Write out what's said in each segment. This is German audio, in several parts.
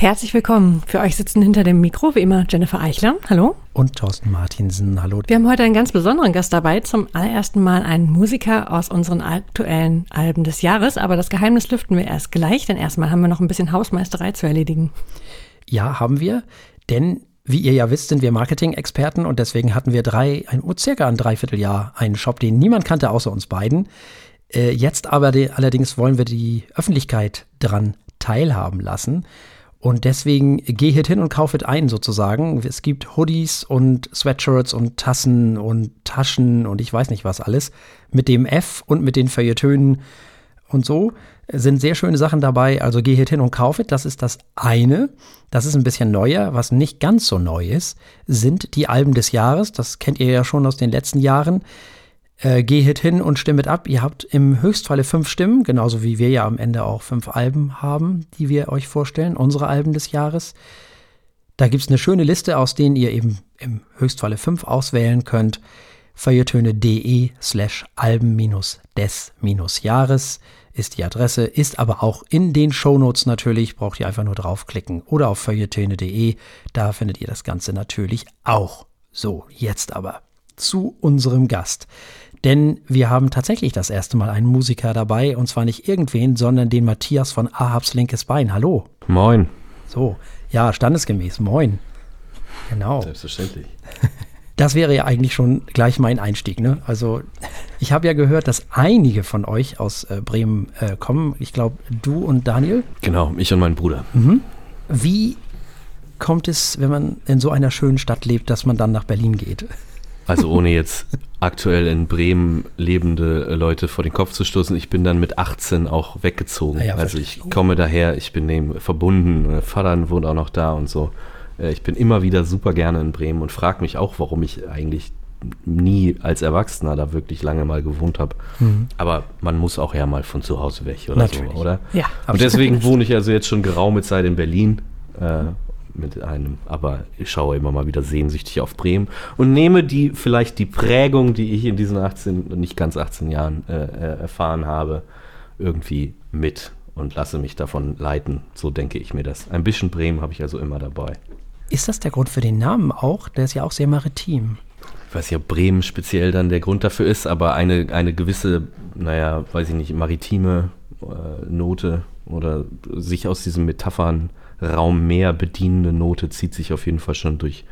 Herzlich willkommen. Für euch sitzen hinter dem Mikro wie immer Jennifer Eichler. Hallo. Und Thorsten Martinsen. Hallo. Wir haben heute einen ganz besonderen Gast dabei. Zum allerersten Mal einen Musiker aus unseren aktuellen Alben des Jahres. Aber das Geheimnis lüften wir erst gleich, denn erstmal haben wir noch ein bisschen Hausmeisterei zu erledigen. Ja, haben wir. Denn wie ihr ja wisst, sind wir Marketing-Experten und deswegen hatten wir drei, ein, circa ein Dreivierteljahr einen Shop, den niemand kannte außer uns beiden. Äh, jetzt aber die, allerdings wollen wir die Öffentlichkeit dran teilhaben lassen. Und deswegen geht hin und kauft ein sozusagen. Es gibt Hoodies und Sweatshirts und Tassen und Taschen und ich weiß nicht was alles. Mit dem F und mit den Feuilletönen und so sind sehr schöne Sachen dabei. Also geh hin und kaufe. Das ist das eine. Das ist ein bisschen neuer. Was nicht ganz so neu ist, sind die Alben des Jahres. Das kennt ihr ja schon aus den letzten Jahren. Äh, geht hin und stimmt ab. Ihr habt im Höchstfalle fünf Stimmen, genauso wie wir ja am Ende auch fünf Alben haben, die wir euch vorstellen, unsere Alben des Jahres. Da gibt es eine schöne Liste, aus denen ihr eben im Höchstfalle fünf auswählen könnt. Feuilletöne.de slash Alben-des-Jahres ist die Adresse, ist aber auch in den Shownotes natürlich, braucht ihr einfach nur draufklicken oder auf feuilletöne.de, da findet ihr das Ganze natürlich auch. So, jetzt aber zu unserem Gast. Denn wir haben tatsächlich das erste Mal einen Musiker dabei und zwar nicht irgendwen, sondern den Matthias von Ahabs linkes Bein. Hallo. Moin. So, ja, standesgemäß. Moin. Genau. Selbstverständlich. Das wäre ja eigentlich schon gleich mein Einstieg. Ne? Also ich habe ja gehört, dass einige von euch aus äh, Bremen äh, kommen. Ich glaube, du und Daniel. Genau, ich und mein Bruder. Mhm. Wie kommt es, wenn man in so einer schönen Stadt lebt, dass man dann nach Berlin geht? Also ohne jetzt aktuell in Bremen lebende äh, Leute vor den Kopf zu stoßen. Ich bin dann mit 18 auch weggezogen. Ja, also ich komme daher, ich bin dem verbunden. Mein Vater wohnt auch noch da und so. Äh, ich bin immer wieder super gerne in Bremen und frage mich auch, warum ich eigentlich nie als Erwachsener da wirklich lange mal gewohnt habe. Mhm. Aber man muss auch ja mal von zu Hause weg oder Natürlich. so, oder? Ja. Und deswegen wohne ich also jetzt schon geraume Zeit in Berlin. Äh, mit einem, aber ich schaue immer mal wieder sehnsüchtig auf Bremen und nehme die vielleicht die Prägung, die ich in diesen 18, nicht ganz 18 Jahren äh, äh, erfahren habe, irgendwie mit und lasse mich davon leiten. So denke ich mir das. Ein bisschen Bremen habe ich also immer dabei. Ist das der Grund für den Namen auch? Der ist ja auch sehr maritim. Ich weiß ob Bremen speziell dann der Grund dafür ist, aber eine, eine gewisse, naja, weiß ich nicht, maritime äh, Note oder sich aus diesen Metaphern Raum mehr bedienende Note zieht sich auf jeden Fall schon durch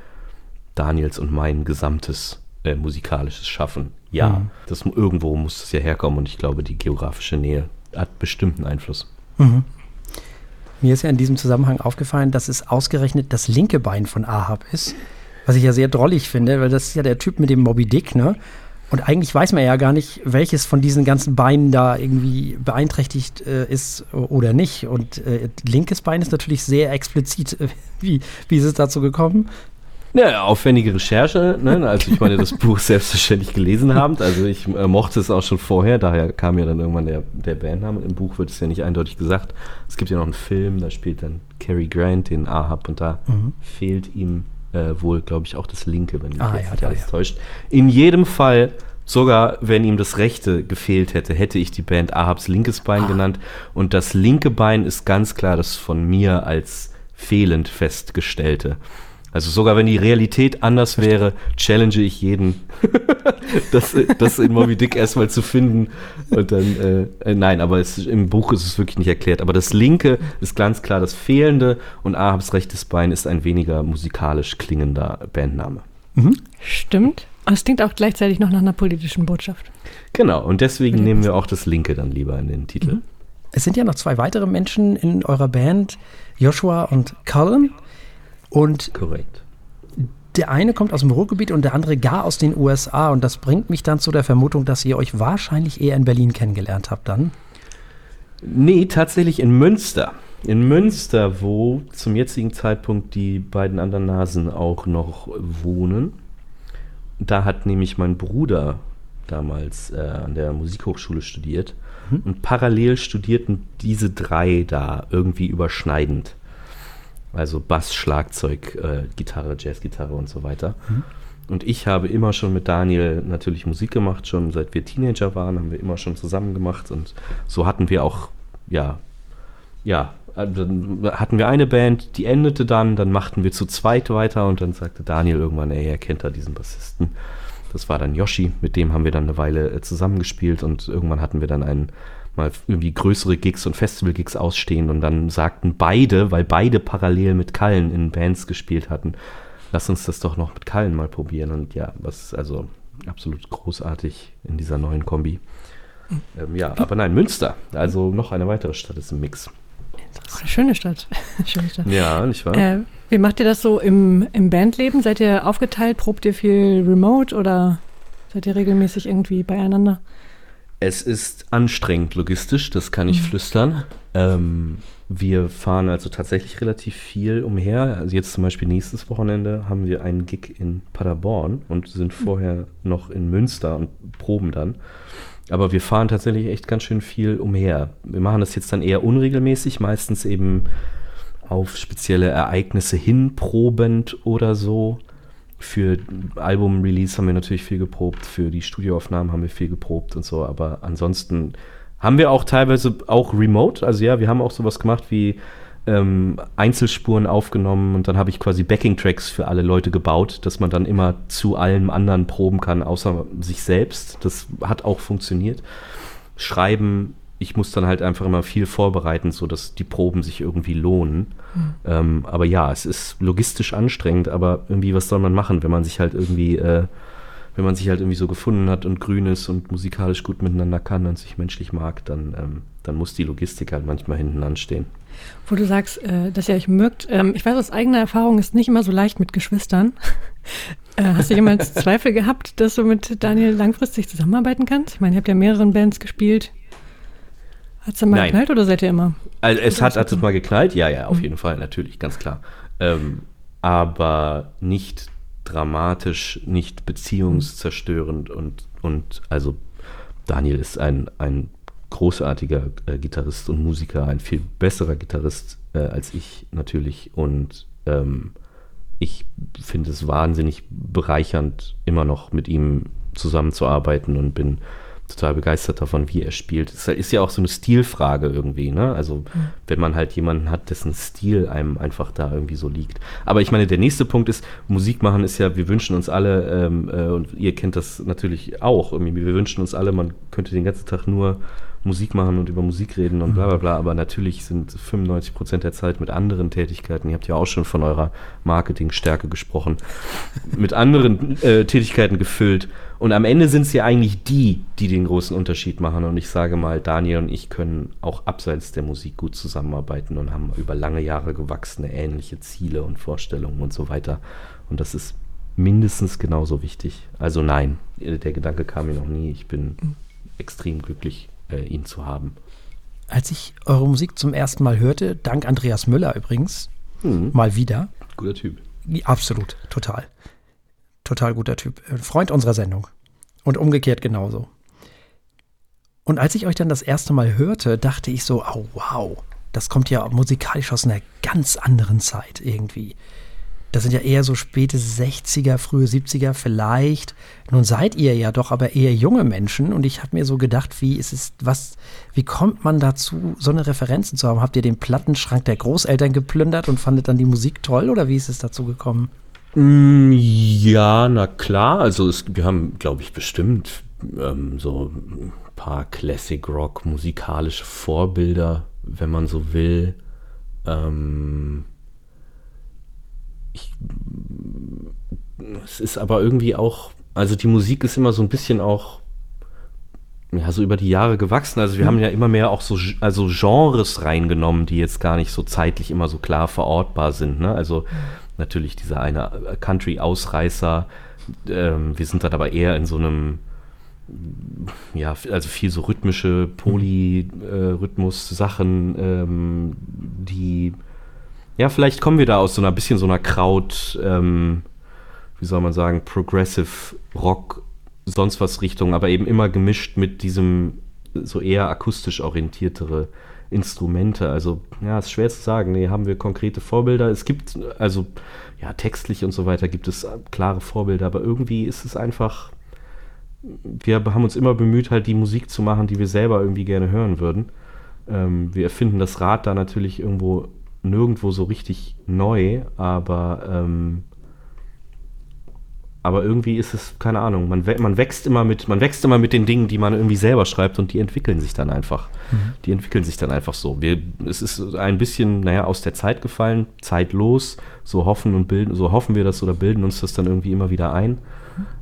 Daniels und mein gesamtes äh, musikalisches Schaffen. Ja, mhm. das, irgendwo muss es ja herkommen und ich glaube, die geografische Nähe hat bestimmten Einfluss. Mhm. Mir ist ja in diesem Zusammenhang aufgefallen, dass es ausgerechnet das linke Bein von Ahab ist, was ich ja sehr drollig finde, weil das ist ja der Typ mit dem Moby Dick, ne? Und eigentlich weiß man ja gar nicht, welches von diesen ganzen Beinen da irgendwie beeinträchtigt äh, ist oder nicht. Und äh, linkes Bein ist natürlich sehr explizit. Wie, wie ist es dazu gekommen? Ja, aufwendige Recherche. Ne? Also ich meine, das Buch selbstverständlich gelesen haben. Also ich äh, mochte es auch schon vorher. Daher kam ja dann irgendwann der, der Bandname. Im Buch wird es ja nicht eindeutig gesagt. Es gibt ja noch einen Film, da spielt dann Cary Grant den Ahab und da mhm. fehlt ihm äh, wohl, glaube ich, auch das linke, wenn mich ah, jetzt ja, alles ja. täuscht. In jedem Fall, sogar wenn ihm das rechte gefehlt hätte, hätte ich die Band Ahabs linkes Bein ah. genannt. Und das linke Bein ist ganz klar das von mir als fehlend festgestellte. Also sogar wenn die Realität anders wäre, challenge ich jeden, das, das in Moby Dick erstmal zu finden. Und dann, äh, äh, nein, aber es, im Buch ist es wirklich nicht erklärt. Aber das linke ist ganz klar das fehlende und Ahabs rechtes Bein ist ein weniger musikalisch klingender Bandname. Mhm. Stimmt. Und es klingt auch gleichzeitig noch nach einer politischen Botschaft. Genau, und deswegen nehmen wir auch das linke dann lieber in den Titel. Mhm. Es sind ja noch zwei weitere Menschen in eurer Band, Joshua und Colin. Und Korrekt. Der eine kommt aus dem Ruhrgebiet und der andere gar aus den USA. Und das bringt mich dann zu der Vermutung, dass ihr euch wahrscheinlich eher in Berlin kennengelernt habt dann. Nee, tatsächlich in Münster. In Münster, wo zum jetzigen Zeitpunkt die beiden anderen Nasen auch noch wohnen. Da hat nämlich mein Bruder damals äh, an der Musikhochschule studiert. Mhm. Und parallel studierten diese drei da irgendwie überschneidend. Also Bass, Schlagzeug, äh, Gitarre, Jazzgitarre und so weiter. Mhm. Und ich habe immer schon mit Daniel natürlich Musik gemacht, schon seit wir Teenager waren, haben wir immer schon zusammen gemacht und so hatten wir auch, ja, ja, dann hatten wir eine Band, die endete dann, dann machten wir zu zweit weiter und dann sagte Daniel irgendwann, ey, er kennt da diesen Bassisten. Das war dann Yoshi, mit dem haben wir dann eine Weile äh, zusammengespielt und irgendwann hatten wir dann einen mal irgendwie größere Gigs und Festival-Gigs ausstehen und dann sagten beide, weil beide parallel mit Kallen in Bands gespielt hatten, lass uns das doch noch mit Kallen mal probieren und ja, was also absolut großartig in dieser neuen Kombi. Ähm, ja, aber nein, Münster. Also noch eine weitere Stadt ist im Mix. Schöne Stadt. Schöne Stadt. Ja, nicht wahr? Äh, wie macht ihr das so im, im Bandleben? Seid ihr aufgeteilt? Probt ihr viel remote oder seid ihr regelmäßig irgendwie beieinander? Es ist anstrengend logistisch, das kann ich mhm. flüstern. Ähm, wir fahren also tatsächlich relativ viel umher. Also jetzt zum Beispiel nächstes Wochenende haben wir einen Gig in Paderborn und sind mhm. vorher noch in Münster und proben dann. Aber wir fahren tatsächlich echt ganz schön viel umher. Wir machen das jetzt dann eher unregelmäßig, meistens eben auf spezielle Ereignisse hinprobend oder so. Für Album-Release haben wir natürlich viel geprobt, für die Studioaufnahmen haben wir viel geprobt und so, aber ansonsten haben wir auch teilweise auch remote. Also ja, wir haben auch sowas gemacht wie ähm, Einzelspuren aufgenommen und dann habe ich quasi Backing-Tracks für alle Leute gebaut, dass man dann immer zu allem anderen proben kann, außer sich selbst. Das hat auch funktioniert. Schreiben, ich muss dann halt einfach immer viel vorbereiten, sodass die Proben sich irgendwie lohnen. Mhm. Ähm, aber ja, es ist logistisch anstrengend, aber irgendwie, was soll man machen, wenn man sich halt irgendwie äh, wenn man sich halt irgendwie so gefunden hat und grün ist und musikalisch gut miteinander kann und sich menschlich mag, dann, ähm, dann muss die Logistik halt manchmal hinten anstehen. Wo du sagst, äh, dass ihr euch mögt, ähm, ich weiß aus eigener Erfahrung, ist nicht immer so leicht mit Geschwistern. äh, hast du jemals Zweifel gehabt, dass du mit Daniel langfristig zusammenarbeiten kannst? Ich meine, ihr habt ja mehreren Bands gespielt. Hat es dann mal Nein. geknallt oder seid ihr immer? Also es hat, hat es mal geknallt, ja, ja, auf mhm. jeden Fall, natürlich, ganz klar. Ähm, aber nicht dramatisch, nicht beziehungszerstörend und, und also Daniel ist ein, ein großartiger äh, Gitarrist und Musiker, ein viel besserer Gitarrist äh, als ich natürlich und ähm, ich finde es wahnsinnig bereichernd, immer noch mit ihm zusammenzuarbeiten und bin total begeistert davon, wie er spielt. Es ist ja auch so eine Stilfrage irgendwie, ne? Also, mhm. wenn man halt jemanden hat, dessen Stil einem einfach da irgendwie so liegt. Aber ich meine, der nächste Punkt ist, Musik machen ist ja, wir wünschen uns alle, ähm, äh, und ihr kennt das natürlich auch, irgendwie, wir wünschen uns alle, man könnte den ganzen Tag nur Musik machen und über Musik reden und bla bla bla, aber natürlich sind 95 Prozent der Zeit mit anderen Tätigkeiten, ihr habt ja auch schon von eurer Marketingstärke gesprochen, mit anderen äh, Tätigkeiten gefüllt. Und am Ende sind es ja eigentlich die, die den großen Unterschied machen. Und ich sage mal, Daniel und ich können auch abseits der Musik gut zusammenarbeiten und haben über lange Jahre gewachsene ähnliche Ziele und Vorstellungen und so weiter. Und das ist mindestens genauso wichtig. Also nein, der Gedanke kam mir noch nie. Ich bin mhm. extrem glücklich äh, ihn zu haben. Als ich eure Musik zum ersten Mal hörte, dank Andreas Müller übrigens, mhm. mal wieder. Guter Typ. Absolut, total. Total guter Typ. Äh, Freund unserer Sendung. Und umgekehrt genauso. Und als ich euch dann das erste Mal hörte, dachte ich so, oh wow, das kommt ja musikalisch aus einer ganz anderen Zeit irgendwie. Das sind ja eher so späte 60er, frühe 70er vielleicht. Nun seid ihr ja doch aber eher junge Menschen und ich habe mir so gedacht, wie ist es, was, wie kommt man dazu, so eine Referenzen zu haben? Habt ihr den Plattenschrank der Großeltern geplündert und fandet dann die Musik toll oder wie ist es dazu gekommen? Mm, ja, na klar. Also es, wir haben, glaube ich, bestimmt ähm, so ein paar Classic Rock musikalische Vorbilder, wenn man so will. Ähm, ich, es ist aber irgendwie auch, also die Musik ist immer so ein bisschen auch, ja, so über die Jahre gewachsen. Also wir mhm. haben ja immer mehr auch so also Genres reingenommen, die jetzt gar nicht so zeitlich immer so klar verortbar sind. Ne? Also natürlich dieser eine Country-Ausreißer. Ähm, wir sind dann aber eher in so einem ja, also viel so rhythmische Polyrhythmus-Sachen, ähm, die ja, vielleicht kommen wir da aus so einer bisschen so einer Kraut, ähm, wie soll man sagen, Progressive Rock, sonst was Richtung, aber eben immer gemischt mit diesem so eher akustisch orientiertere Instrumente. Also, ja, ist schwer zu sagen. Nee, haben wir konkrete Vorbilder? Es gibt, also, ja, textlich und so weiter gibt es klare Vorbilder, aber irgendwie ist es einfach, wir haben uns immer bemüht, halt die Musik zu machen, die wir selber irgendwie gerne hören würden. Ähm, wir erfinden das Rad da natürlich irgendwo nirgendwo so richtig neu, aber ähm, aber irgendwie ist es, keine Ahnung, man, man, wächst immer mit, man wächst immer mit den Dingen, die man irgendwie selber schreibt und die entwickeln sich dann einfach. Mhm. Die entwickeln sich dann einfach so. Wir, es ist ein bisschen, naja, aus der Zeit gefallen, zeitlos, so hoffen und bilden, so hoffen wir das oder bilden uns das dann irgendwie immer wieder ein.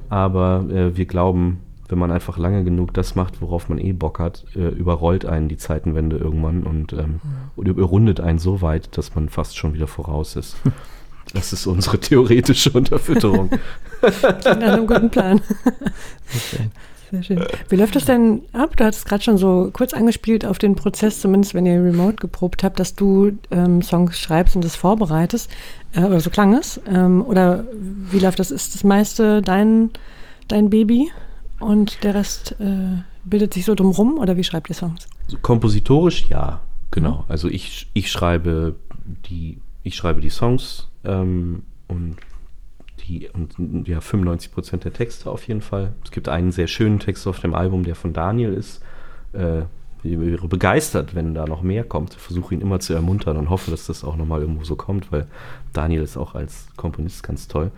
Aber äh, wir glauben, wenn man einfach lange genug das macht, worauf man eh Bock hat, äh, überrollt einen die Zeitenwende irgendwann und, ähm, und überrundet einen so weit, dass man fast schon wieder voraus ist. Das ist unsere theoretische Unterfütterung. Klingt nach einem guten Plan. Sehr schön. Wie läuft das denn ab? Du hattest gerade schon so kurz angespielt auf den Prozess, zumindest wenn ihr remote geprobt habt, dass du ähm, Songs schreibst und das vorbereitest. Äh, oder so klang es. Ähm, oder wie läuft das? Ist das meiste dein, dein Baby und der Rest äh, bildet sich so drumrum? Oder wie schreibt ihr Songs? Kompositorisch ja, genau. Also ich, ich schreibe die, ich schreibe die Songs ähm, und die und ja 95 Prozent der Texte auf jeden Fall. Es gibt einen sehr schönen Text auf dem Album, der von Daniel ist. Äh, ich wäre begeistert, wenn da noch mehr kommt. Ich versuche ihn immer zu ermuntern und hoffe, dass das auch nochmal irgendwo so kommt, weil Daniel ist auch als Komponist ganz toll.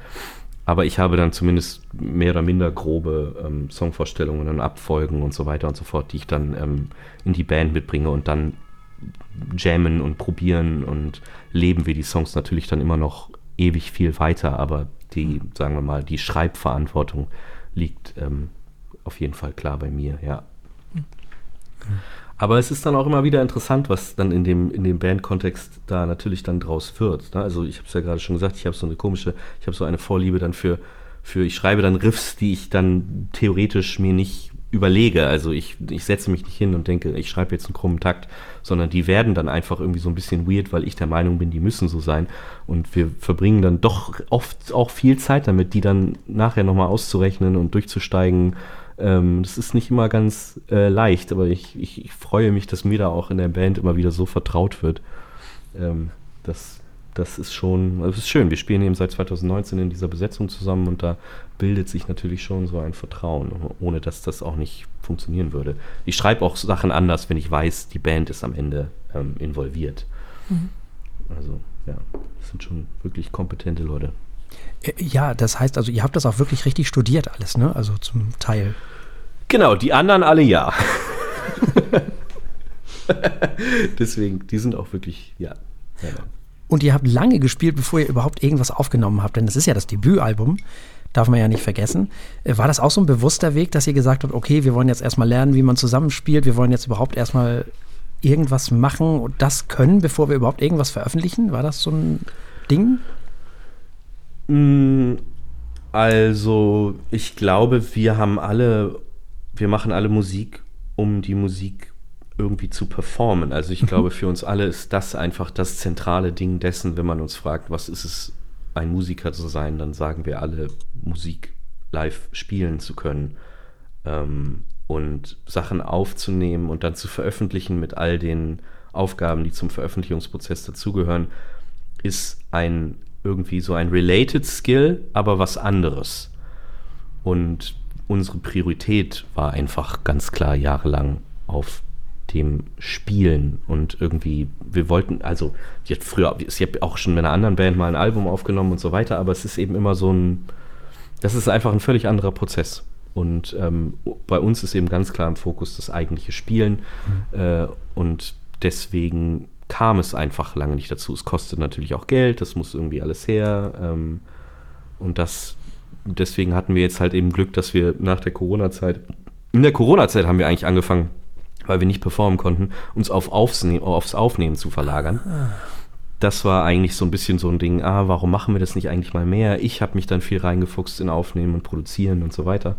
Aber ich habe dann zumindest mehr oder minder grobe ähm, Songvorstellungen und Abfolgen und so weiter und so fort, die ich dann ähm, in die Band mitbringe und dann jammen und probieren und leben wir die Songs natürlich dann immer noch ewig viel weiter, aber die, sagen wir mal, die Schreibverantwortung liegt ähm, auf jeden Fall klar bei mir, ja. Aber es ist dann auch immer wieder interessant, was dann in dem, in dem Bandkontext da natürlich dann draus wird. Ne? Also ich habe es ja gerade schon gesagt, ich habe so eine komische, ich habe so eine Vorliebe dann für, für, ich schreibe dann Riffs, die ich dann theoretisch mir nicht überlege. Also ich, ich setze mich nicht hin und denke, ich schreibe jetzt einen krummen Takt, sondern die werden dann einfach irgendwie so ein bisschen weird, weil ich der Meinung bin, die müssen so sein. Und wir verbringen dann doch oft auch viel Zeit damit, die dann nachher nochmal auszurechnen und durchzusteigen. Ähm, das ist nicht immer ganz äh, leicht, aber ich, ich, ich, freue mich, dass mir da auch in der Band immer wieder so vertraut wird. Ähm, das das ist schon, das ist schön. Wir spielen eben seit 2019 in dieser Besetzung zusammen und da bildet sich natürlich schon so ein Vertrauen, ohne dass das auch nicht funktionieren würde. Ich schreibe auch Sachen anders, wenn ich weiß, die Band ist am Ende ähm, involviert. Mhm. Also ja, das sind schon wirklich kompetente Leute. Äh, ja, das heißt also, ihr habt das auch wirklich richtig studiert alles, ne? Also zum Teil. Genau, die anderen alle ja. Deswegen, die sind auch wirklich, ja. ja. Und ihr habt lange gespielt, bevor ihr überhaupt irgendwas aufgenommen habt, denn das ist ja das Debütalbum, darf man ja nicht vergessen. Äh, war das auch so ein bewusster Weg, dass ihr gesagt habt, okay, wir wollen jetzt erstmal lernen, wie man zusammenspielt, wir wollen jetzt überhaupt erstmal irgendwas machen und das können, bevor wir überhaupt irgendwas veröffentlichen? War das so ein Ding? Mm, also, ich glaube, wir haben alle, wir machen alle Musik, um die Musik irgendwie zu performen. Also ich mhm. glaube, für uns alle ist das einfach das zentrale Ding dessen, wenn man uns fragt, was ist es, ein Musiker zu sein, dann sagen wir alle, Musik live spielen zu können ähm, und Sachen aufzunehmen und dann zu veröffentlichen mit all den Aufgaben, die zum Veröffentlichungsprozess dazugehören, ist ein irgendwie so ein related Skill, aber was anderes. Und unsere Priorität war einfach ganz klar jahrelang auf dem Spielen und irgendwie, wir wollten, also, ich habe früher, ich habe auch schon mit einer anderen Band mal ein Album aufgenommen und so weiter, aber es ist eben immer so ein, das ist einfach ein völlig anderer Prozess. Und ähm, bei uns ist eben ganz klar im Fokus das eigentliche Spielen mhm. äh, und deswegen kam es einfach lange nicht dazu. Es kostet natürlich auch Geld, das muss irgendwie alles her ähm, und das, deswegen hatten wir jetzt halt eben Glück, dass wir nach der Corona-Zeit, in der Corona-Zeit haben wir eigentlich angefangen, weil wir nicht performen konnten, uns auf Aufne aufs Aufnehmen zu verlagern. Das war eigentlich so ein bisschen so ein Ding, ah, warum machen wir das nicht eigentlich mal mehr? Ich habe mich dann viel reingefuchst in Aufnehmen und Produzieren und so weiter.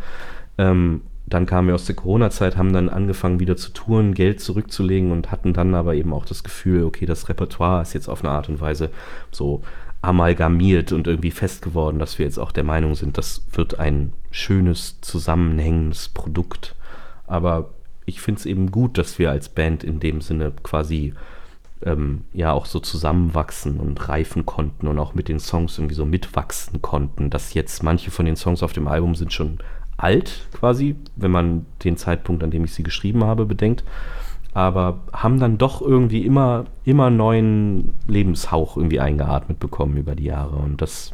Ähm, dann kamen wir aus der Corona-Zeit, haben dann angefangen wieder zu touren, Geld zurückzulegen und hatten dann aber eben auch das Gefühl, okay, das Repertoire ist jetzt auf eine Art und Weise so amalgamiert und irgendwie fest geworden, dass wir jetzt auch der Meinung sind, das wird ein schönes, zusammenhängendes Produkt. Aber ich finde es eben gut, dass wir als Band in dem Sinne quasi ähm, ja auch so zusammenwachsen und reifen konnten und auch mit den Songs irgendwie so mitwachsen konnten, dass jetzt manche von den Songs auf dem Album sind schon alt quasi, wenn man den Zeitpunkt, an dem ich sie geschrieben habe, bedenkt. aber haben dann doch irgendwie immer, immer neuen Lebenshauch irgendwie eingeatmet bekommen über die Jahre. Und das,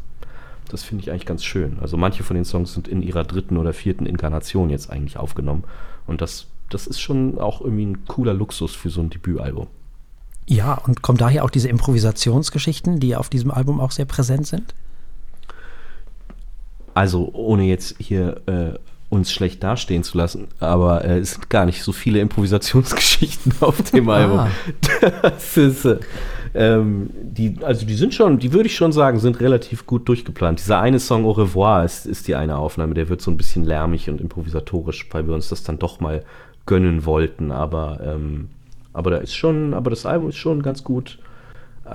das finde ich eigentlich ganz schön. Also manche von den Songs sind in ihrer dritten oder vierten Inkarnation jetzt eigentlich aufgenommen. Und das, das ist schon auch irgendwie ein cooler Luxus für so ein Debütalbum. Ja, und kommen daher auch diese Improvisationsgeschichten, die auf diesem Album auch sehr präsent sind? Also ohne jetzt hier äh, uns schlecht dastehen zu lassen, aber äh, es sind gar nicht so viele Improvisationsgeschichten auf dem ah. Album. Das ist, äh, ähm, die, also die sind schon, die würde ich schon sagen, sind relativ gut durchgeplant. Dieser eine Song Au revoir ist, ist die eine Aufnahme, der wird so ein bisschen lärmig und improvisatorisch, weil wir uns das dann doch mal gönnen wollten, aber, ähm, aber da ist schon, aber das Album ist schon ganz gut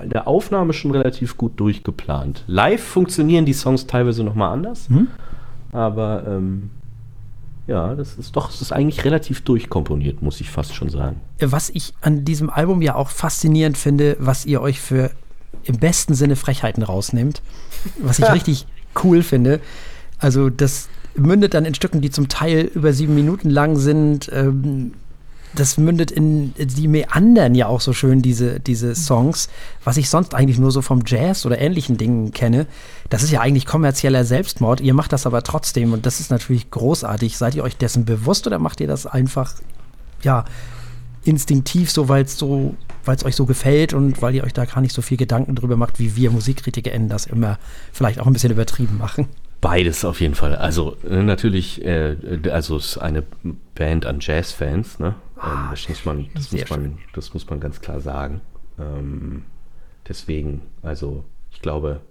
in der Aufnahme schon relativ gut durchgeplant. Live funktionieren die Songs teilweise nochmal anders, hm? aber ähm, ja, das ist doch, es ist eigentlich relativ durchkomponiert, muss ich fast schon sagen. Was ich an diesem Album ja auch faszinierend finde, was ihr euch für im besten Sinne Frechheiten rausnehmt, was ich richtig cool finde. Also das mündet dann in Stücken, die zum Teil über sieben Minuten lang sind. Ähm, das mündet in die Meandern ja auch so schön, diese, diese Songs, was ich sonst eigentlich nur so vom Jazz oder ähnlichen Dingen kenne. Das ist ja eigentlich kommerzieller Selbstmord. Ihr macht das aber trotzdem und das ist natürlich großartig. Seid ihr euch dessen bewusst oder macht ihr das einfach, ja, instinktiv so, weil es so, weil es euch so gefällt und weil ihr euch da gar nicht so viel Gedanken drüber macht, wie wir MusikkritikerInnen das immer vielleicht auch ein bisschen übertrieben machen? Beides auf jeden Fall. Also äh, natürlich, äh, also es ist eine Band an Jazzfans, ne? Ähm, das, muss man, das, muss man, das muss man ganz klar sagen. Ähm, deswegen, also ich glaube,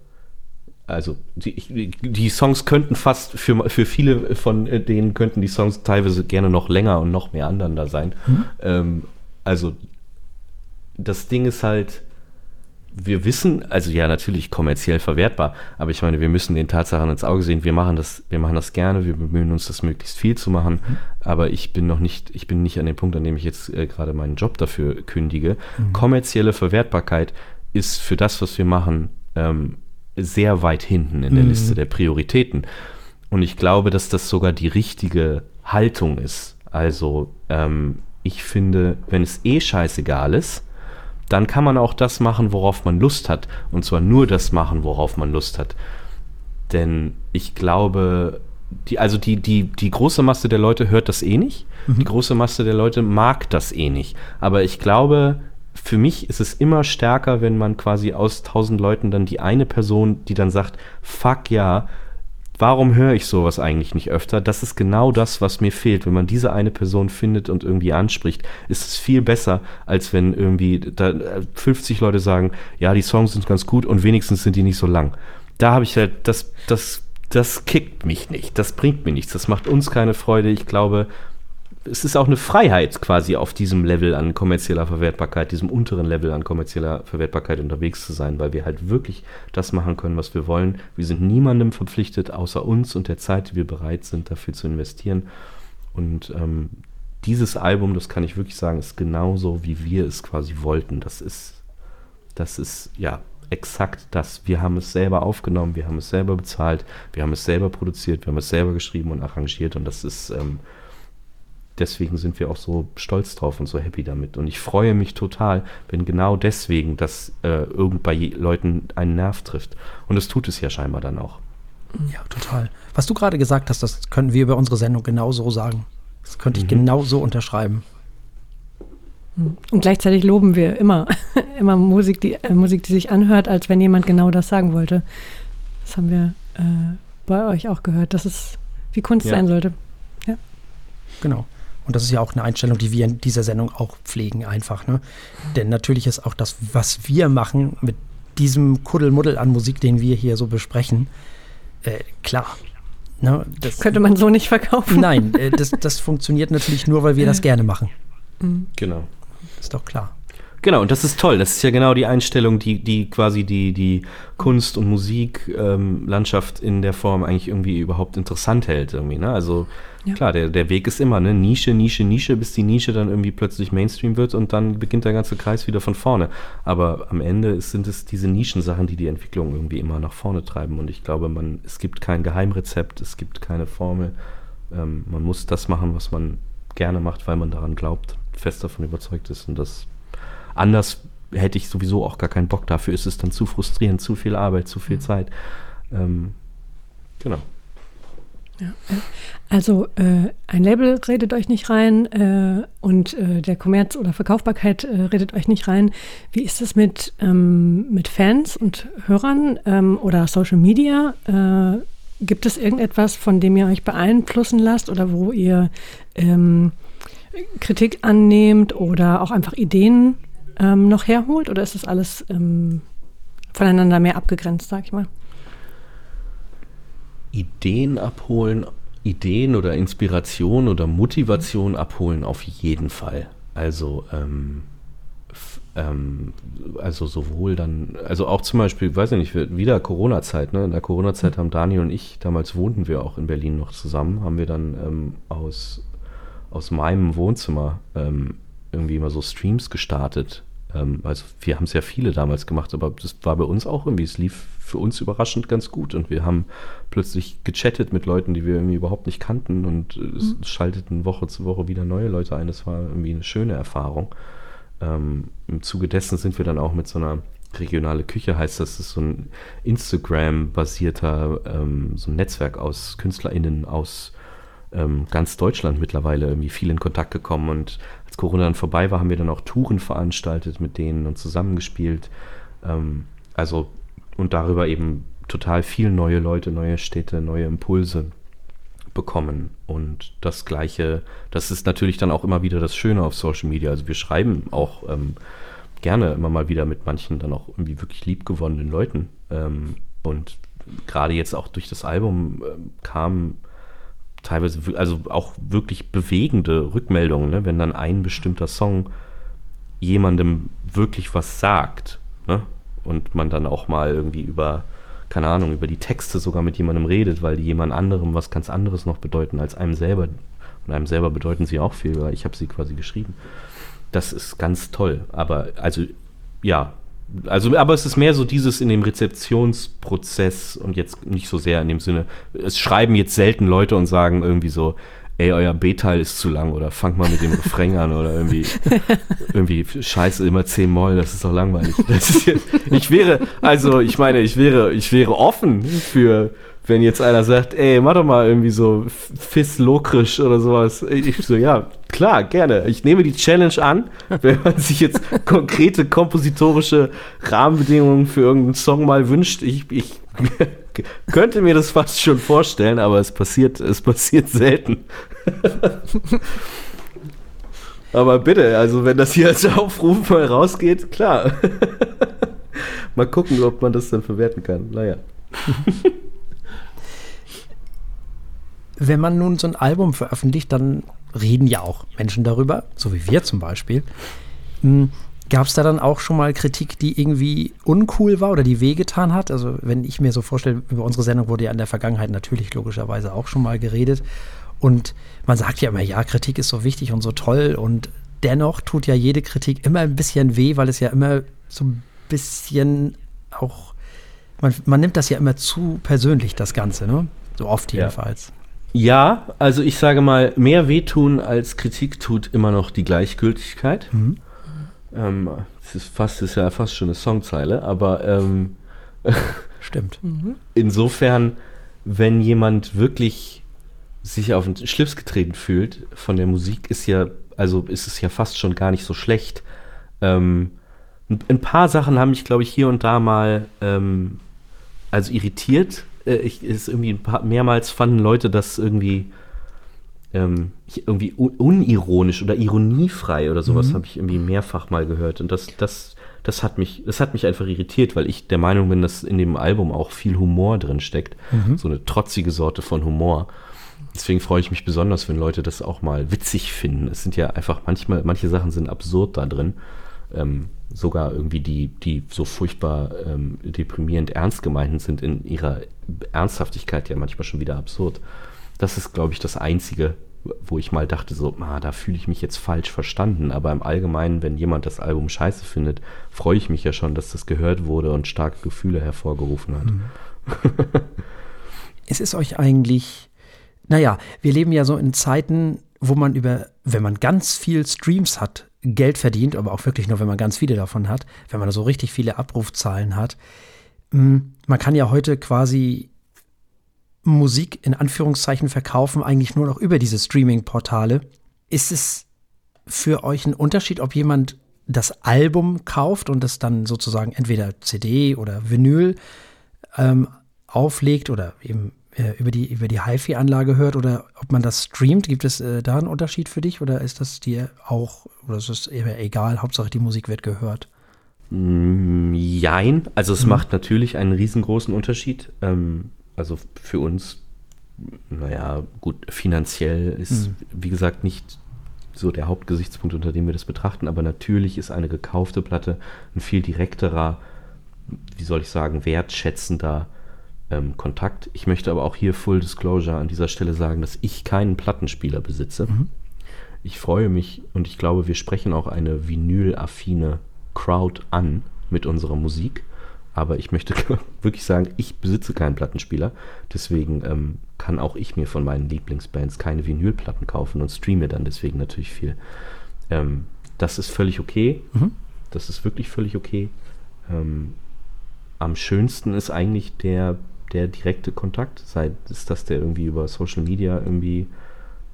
also die, die, Songs könnten fast für, für viele von denen könnten die Songs teilweise gerne noch länger und noch mehr anderen da sein. Mhm. Ähm, also das Ding ist halt, wir wissen, also ja, natürlich kommerziell verwertbar, aber ich meine, wir müssen den Tatsachen ins Auge sehen, wir machen das, wir machen das gerne, wir bemühen uns, das möglichst viel zu machen, mhm. aber ich bin noch nicht, ich bin nicht an dem Punkt, an dem ich jetzt äh, gerade meinen Job dafür kündige. Mhm. Kommerzielle Verwertbarkeit ist für das, was wir machen, ähm, sehr weit hinten in der mhm. Liste der Prioritäten. Und ich glaube, dass das sogar die richtige Haltung ist. Also, ähm, ich finde, wenn es eh scheißegal ist, dann kann man auch das machen, worauf man Lust hat. Und zwar nur das machen, worauf man Lust hat. Denn ich glaube, die, also die, die, die große Masse der Leute hört das eh nicht. Mhm. Die große Masse der Leute mag das eh nicht. Aber ich glaube, für mich ist es immer stärker, wenn man quasi aus tausend Leuten dann die eine Person, die dann sagt, fuck ja, Warum höre ich sowas eigentlich nicht öfter? Das ist genau das, was mir fehlt. Wenn man diese eine Person findet und irgendwie anspricht, ist es viel besser, als wenn irgendwie da 50 äh, Leute sagen, ja, die Songs sind ganz gut und wenigstens sind die nicht so lang. Da habe ich halt, das, das, das kickt mich nicht. Das bringt mir nichts. Das macht uns keine Freude. Ich glaube, es ist auch eine Freiheit, quasi auf diesem Level an kommerzieller Verwertbarkeit, diesem unteren Level an kommerzieller Verwertbarkeit unterwegs zu sein, weil wir halt wirklich das machen können, was wir wollen. Wir sind niemandem verpflichtet, außer uns und der Zeit, die wir bereit sind, dafür zu investieren. Und ähm, dieses Album, das kann ich wirklich sagen, ist genauso, wie wir es quasi wollten. Das ist, das ist, ja, exakt das. Wir haben es selber aufgenommen, wir haben es selber bezahlt, wir haben es selber produziert, wir haben es selber geschrieben und arrangiert und das ist, ähm, deswegen sind wir auch so stolz drauf und so happy damit. Und ich freue mich total, wenn genau deswegen das äh, irgend bei Leuten einen Nerv trifft. Und es tut es ja scheinbar dann auch. Ja, total. Was du gerade gesagt hast, das können wir über unsere Sendung genauso sagen. Das könnte ich mhm. genau so unterschreiben. Und gleichzeitig loben wir immer, immer Musik, die, äh, Musik, die sich anhört, als wenn jemand genau das sagen wollte. Das haben wir äh, bei euch auch gehört, dass es wie Kunst ja. sein sollte. Ja. Genau. Und das ist ja auch eine Einstellung, die wir in dieser Sendung auch pflegen, einfach. Ne? Denn natürlich ist auch das, was wir machen mit diesem Kuddelmuddel an Musik, den wir hier so besprechen, äh, klar. Ne? Das könnte man so nicht verkaufen. Nein, äh, das, das funktioniert natürlich nur, weil wir das gerne machen. Mhm. Genau. Ist doch klar. Genau, und das ist toll. Das ist ja genau die Einstellung, die, die quasi die, die Kunst- und Musiklandschaft ähm, in der Form eigentlich irgendwie überhaupt interessant hält. Irgendwie, ne? Also ja. klar, der, der Weg ist immer, ne? Nische, Nische, Nische, bis die Nische dann irgendwie plötzlich Mainstream wird und dann beginnt der ganze Kreis wieder von vorne. Aber am Ende ist, sind es diese Nischensachen, die die Entwicklung irgendwie immer nach vorne treiben. Und ich glaube, man, es gibt kein Geheimrezept, es gibt keine Formel. Ähm, man muss das machen, was man gerne macht, weil man daran glaubt fest davon überzeugt ist. Und das anders hätte ich sowieso auch gar keinen Bock. Dafür ist es dann zu frustrierend, zu viel Arbeit, zu viel Zeit. Ähm, genau. Ja. Also äh, ein Label redet euch nicht rein äh, und äh, der Kommerz oder Verkaufbarkeit äh, redet euch nicht rein. Wie ist es mit, ähm, mit Fans und Hörern ähm, oder Social Media? Äh, gibt es irgendetwas, von dem ihr euch beeinflussen lasst oder wo ihr ähm, Kritik annehmt oder auch einfach Ideen ähm, noch herholt? Oder ist das alles ähm, voneinander mehr abgegrenzt, sag ich mal? Ideen abholen, Ideen oder Inspiration oder Motivation abholen auf jeden Fall. Also, ähm, ähm, also sowohl dann, also auch zum Beispiel, weiß ich nicht, wieder Corona-Zeit, ne? In der Corona-Zeit haben Daniel und ich, damals wohnten wir auch in Berlin noch zusammen, haben wir dann ähm, aus, aus meinem Wohnzimmer ähm, irgendwie immer so Streams gestartet. Ähm, also wir haben es ja viele damals gemacht, aber das war bei uns auch irgendwie, es lief für uns überraschend ganz gut. Und wir haben plötzlich gechattet mit Leuten, die wir irgendwie überhaupt nicht kannten und äh, es mhm. schalteten Woche zu Woche wieder neue Leute ein. Das war irgendwie eine schöne Erfahrung. Ähm, Im Zuge dessen sind wir dann auch mit so einer regionale Küche heißt das, ist so ein Instagram-basierter, ähm, so ein Netzwerk aus KünstlerInnen aus ähm, ganz Deutschland mittlerweile irgendwie viel in Kontakt gekommen. Und Corona dann vorbei war, haben wir dann auch Touren veranstaltet mit denen und zusammengespielt. Ähm, also und darüber eben total viel neue Leute, neue Städte, neue Impulse bekommen. Und das Gleiche, das ist natürlich dann auch immer wieder das Schöne auf Social Media. Also wir schreiben auch ähm, gerne immer mal wieder mit manchen dann auch irgendwie wirklich liebgewonnenen Leuten. Ähm, und gerade jetzt auch durch das Album äh, kam teilweise, also auch wirklich bewegende Rückmeldungen, ne? wenn dann ein bestimmter Song jemandem wirklich was sagt. Ne? und man dann auch mal irgendwie über, keine Ahnung, über die Texte sogar mit jemandem redet, weil die jemand anderem was ganz anderes noch bedeuten als einem selber. Und einem selber bedeuten sie auch viel, weil ich habe sie quasi geschrieben. Das ist ganz toll. Aber also ja, also, aber es ist mehr so dieses in dem Rezeptionsprozess und jetzt nicht so sehr in dem Sinne, es schreiben jetzt selten Leute und sagen irgendwie so, ey, euer B-Teil ist zu lang oder fangt mal mit dem Refrain an oder irgendwie, irgendwie scheiße, immer 10 Moll, das ist doch langweilig. Ist jetzt, ich wäre, also ich meine, ich wäre, ich wäre offen für, wenn jetzt einer sagt, ey, mach doch mal irgendwie so Fis Lokrisch oder sowas. Ich so, ja, klar, gerne. Ich nehme die Challenge an, wenn man sich jetzt konkrete kompositorische Rahmenbedingungen für irgendeinen Song mal wünscht. Ich, ich könnte mir das fast schon vorstellen, aber es passiert, es passiert selten. aber bitte, also wenn das hier als Aufruf mal rausgeht, klar. mal gucken, ob man das dann verwerten kann. Naja. Wenn man nun so ein Album veröffentlicht, dann reden ja auch Menschen darüber, so wie wir zum Beispiel. Hm, Gab es da dann auch schon mal Kritik, die irgendwie uncool war oder die wehgetan hat? Also wenn ich mir so vorstelle, über unsere Sendung wurde ja in der Vergangenheit natürlich logischerweise auch schon mal geredet. Und man sagt ja immer, ja, Kritik ist so wichtig und so toll. Und dennoch tut ja jede Kritik immer ein bisschen weh, weil es ja immer so ein bisschen auch, man, man nimmt das ja immer zu persönlich, das Ganze, ne? So oft jedenfalls. Ja. Ja also ich sage mal, mehr wehtun als Kritik tut immer noch die Gleichgültigkeit. Mhm. Ähm, das ist fast, ist ja fast schon eine Songzeile, aber ähm, stimmt. Mhm. Insofern, wenn jemand wirklich sich auf den Schlips getreten fühlt von der Musik, ist ja, also ist es ja fast schon gar nicht so schlecht. Ähm, ein paar Sachen haben mich, glaube ich, hier und da mal ähm, also irritiert. Äh, ich, ist irgendwie ein paar, mehrmals fanden Leute das irgendwie ähm, irgendwie unironisch oder ironiefrei oder sowas mhm. habe ich irgendwie mehrfach mal gehört. Und das, das, das hat mich, das hat mich einfach irritiert, weil ich der Meinung bin, dass in dem Album auch viel Humor drin steckt. Mhm. So eine trotzige Sorte von Humor. Deswegen freue ich mich besonders, wenn Leute das auch mal witzig finden. Es sind ja einfach manchmal, manche Sachen sind absurd da drin. Ähm, sogar irgendwie die, die so furchtbar ähm, deprimierend ernst gemeinten sind in ihrer Ernsthaftigkeit ja manchmal schon wieder absurd. Das ist, glaube ich, das Einzige, wo ich mal dachte, so, ah, da fühle ich mich jetzt falsch verstanden. Aber im Allgemeinen, wenn jemand das Album scheiße findet, freue ich mich ja schon, dass das gehört wurde und starke Gefühle hervorgerufen hat. Mhm. es ist euch eigentlich, naja, wir leben ja so in Zeiten, wo man über wenn man ganz viel Streams hat, Geld verdient, aber auch wirklich nur, wenn man ganz viele davon hat, wenn man so richtig viele Abrufzahlen hat. Hm, man kann ja heute quasi Musik in Anführungszeichen verkaufen, eigentlich nur noch über diese Streaming-Portale. Ist es für euch ein Unterschied, ob jemand das Album kauft und das dann sozusagen entweder CD oder Vinyl ähm, auflegt oder eben äh, über die, über die HiFi-Anlage hört oder ob man das streamt? Gibt es äh, da einen Unterschied für dich oder ist das dir auch, oder ist es eher egal, Hauptsache die Musik wird gehört? Mm, jein, also es mhm. macht natürlich einen riesengroßen Unterschied. Ähm, also für uns, naja, gut, finanziell ist, mhm. wie gesagt, nicht so der Hauptgesichtspunkt, unter dem wir das betrachten, aber natürlich ist eine gekaufte Platte ein viel direkterer, wie soll ich sagen, wertschätzender ähm, Kontakt. Ich möchte aber auch hier Full Disclosure an dieser Stelle sagen, dass ich keinen Plattenspieler besitze. Mhm. Ich freue mich und ich glaube, wir sprechen auch eine vinyl-affine Crowd an mit unserer Musik. Aber ich möchte wirklich sagen, ich besitze keinen Plattenspieler. Deswegen ähm, kann auch ich mir von meinen Lieblingsbands keine Vinylplatten kaufen und streame dann deswegen natürlich viel. Ähm, das ist völlig okay. Mhm. Das ist wirklich völlig okay. Ähm, am schönsten ist eigentlich der der direkte Kontakt, sei es, dass der irgendwie über Social Media irgendwie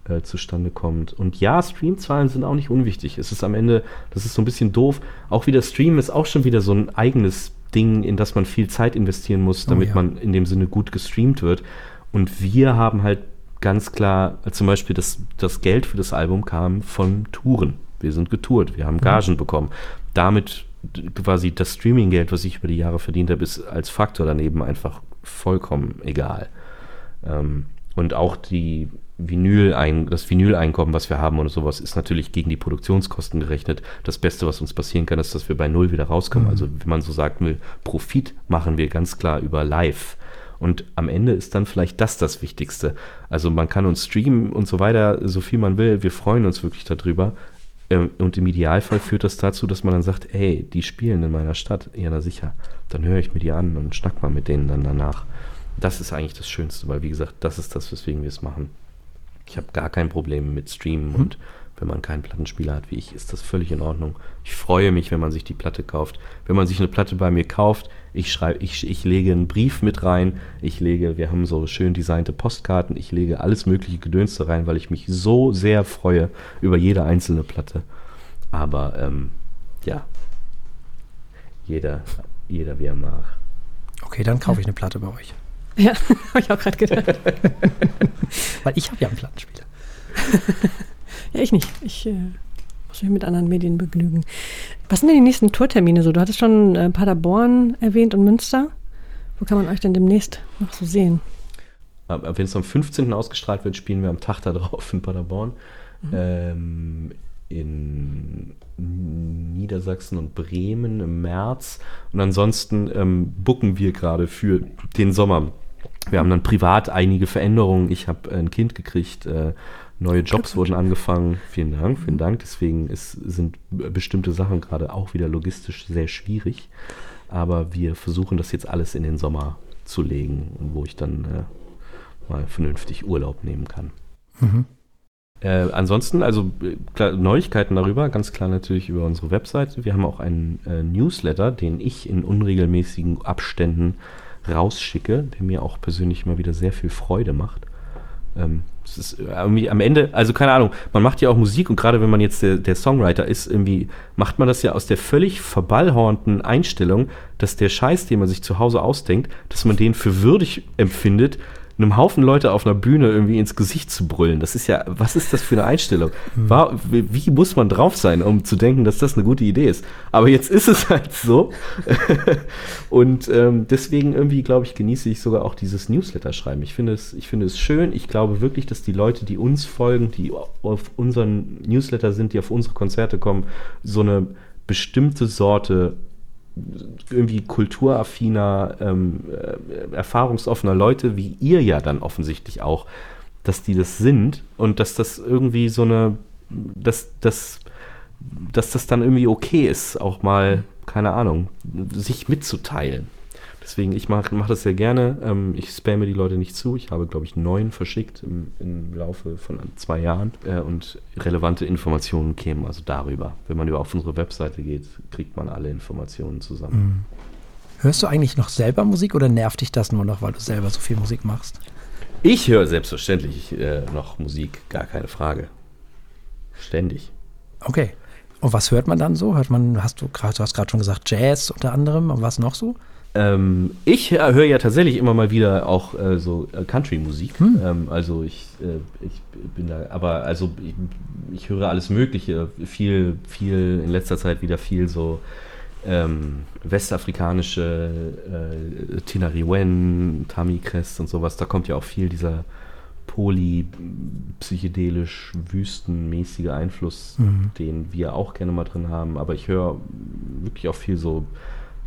äh, zustande kommt. Und ja, Streamzahlen sind auch nicht unwichtig. Es ist am Ende, das ist so ein bisschen doof. Auch wieder Stream ist auch schon wieder so ein eigenes Ding, in das man viel Zeit investieren muss, oh damit oh, ja. man in dem Sinne gut gestreamt wird. Und wir haben halt ganz klar, zum Beispiel das, das Geld für das Album kam von Touren. Wir sind getourt, wir haben Gagen mhm. bekommen. Damit quasi das Streaming-Geld, was ich über die Jahre verdient habe, ist als Faktor daneben einfach vollkommen egal. Ähm, und auch die Vinyl das Vinyleinkommen, was wir haben oder sowas, ist natürlich gegen die Produktionskosten gerechnet. Das Beste, was uns passieren kann, ist, dass wir bei Null wieder rauskommen. Mhm. Also, wenn man so sagen will, Profit machen wir ganz klar über Live. Und am Ende ist dann vielleicht das das Wichtigste. Also man kann uns streamen und so weiter, so viel man will. Wir freuen uns wirklich darüber. Ähm, und im Idealfall führt das dazu, dass man dann sagt, hey, die spielen in meiner Stadt. Ja, na sicher. Dann höre ich mir die an und schnack mal mit denen dann danach. Das ist eigentlich das Schönste, weil wie gesagt, das ist das, weswegen wir es machen. Ich habe gar kein Problem mit Streamen mhm. und wenn man keinen Plattenspieler hat wie ich, ist das völlig in Ordnung. Ich freue mich, wenn man sich die Platte kauft. Wenn man sich eine Platte bei mir kauft, ich schreibe, ich, ich lege einen Brief mit rein, ich lege, wir haben so schön designte Postkarten, ich lege alles mögliche Gedönste rein, weil ich mich so sehr freue über jede einzelne Platte. Aber ähm, ja, jeder, jeder wie er mag. Okay, dann kaufe ich eine Platte bei euch. Ja, habe ich auch gerade gedacht. weil ich habe ja einen Plattenspieler. Ja, ich nicht. Ich äh, muss mich mit anderen Medien begnügen. Was sind denn die nächsten Tourtermine so? Du hattest schon äh, Paderborn erwähnt und Münster. Wo kann man euch denn demnächst noch so sehen? Wenn es am 15. ausgestrahlt wird, spielen wir am Tag darauf in Paderborn. Mhm. Ähm, in Niedersachsen und Bremen im März. Und ansonsten ähm, bucken wir gerade für den Sommer. Wir haben dann privat einige Veränderungen. Ich habe ein Kind gekriegt. Äh, Neue Jobs wurden angefangen. Vielen Dank, vielen Dank. Deswegen ist, sind bestimmte Sachen gerade auch wieder logistisch sehr schwierig. Aber wir versuchen das jetzt alles in den Sommer zu legen, wo ich dann äh, mal vernünftig Urlaub nehmen kann. Mhm. Äh, ansonsten, also klar, Neuigkeiten darüber, ganz klar natürlich über unsere Webseite. Wir haben auch einen äh, Newsletter, den ich in unregelmäßigen Abständen rausschicke, der mir auch persönlich mal wieder sehr viel Freude macht. Ähm, es ist irgendwie am Ende, also keine Ahnung, man macht ja auch Musik und gerade wenn man jetzt der, der, Songwriter ist, irgendwie macht man das ja aus der völlig verballhornten Einstellung, dass der Scheiß, den man sich zu Hause ausdenkt, dass man den für würdig empfindet, einem Haufen Leute auf einer Bühne irgendwie ins Gesicht zu brüllen. Das ist ja, was ist das für eine Einstellung? Hm. War, wie, wie, muss man drauf sein, um zu denken, dass das eine gute Idee ist? Aber jetzt ist es halt so. und ähm, deswegen irgendwie, glaube ich, genieße ich sogar auch dieses Newsletter-Schreiben. Ich finde es, ich finde es schön. Ich glaube wirklich, dass die Leute, die uns folgen, die auf unseren Newsletter sind, die auf unsere Konzerte kommen, so eine bestimmte Sorte irgendwie kulturaffiner, ähm, äh, erfahrungsoffener Leute, wie ihr ja dann offensichtlich auch, dass die das sind und dass das irgendwie so eine, dass, dass, dass das dann irgendwie okay ist, auch mal, keine Ahnung, sich mitzuteilen. Deswegen, ich mache mach das sehr gerne. Ähm, ich spamme die Leute nicht zu. Ich habe, glaube ich, neun verschickt im, im Laufe von zwei Jahren. Äh, und relevante Informationen kämen also darüber. Wenn man über auf unsere Webseite geht, kriegt man alle Informationen zusammen. Mhm. Hörst du eigentlich noch selber Musik oder nervt dich das nur noch, weil du selber so viel Musik machst? Ich höre selbstverständlich äh, noch Musik, gar keine Frage. Ständig. Okay. Und was hört man dann so? Hört man, hast du gerade, du hast gerade schon gesagt, Jazz unter anderem und was noch so? Ähm, ich höre ja tatsächlich immer mal wieder auch äh, so äh, Country-Musik. Hm. Ähm, also ich, äh, ich bin da, aber also ich, ich, höre alles Mögliche. Viel, viel in letzter Zeit wieder viel so ähm, westafrikanische äh, Tinariwen, Tami Crest und sowas. Da kommt ja auch viel dieser poly, psychedelisch, wüstenmäßige Einfluss, mhm. den wir auch gerne mal drin haben. Aber ich höre wirklich auch viel so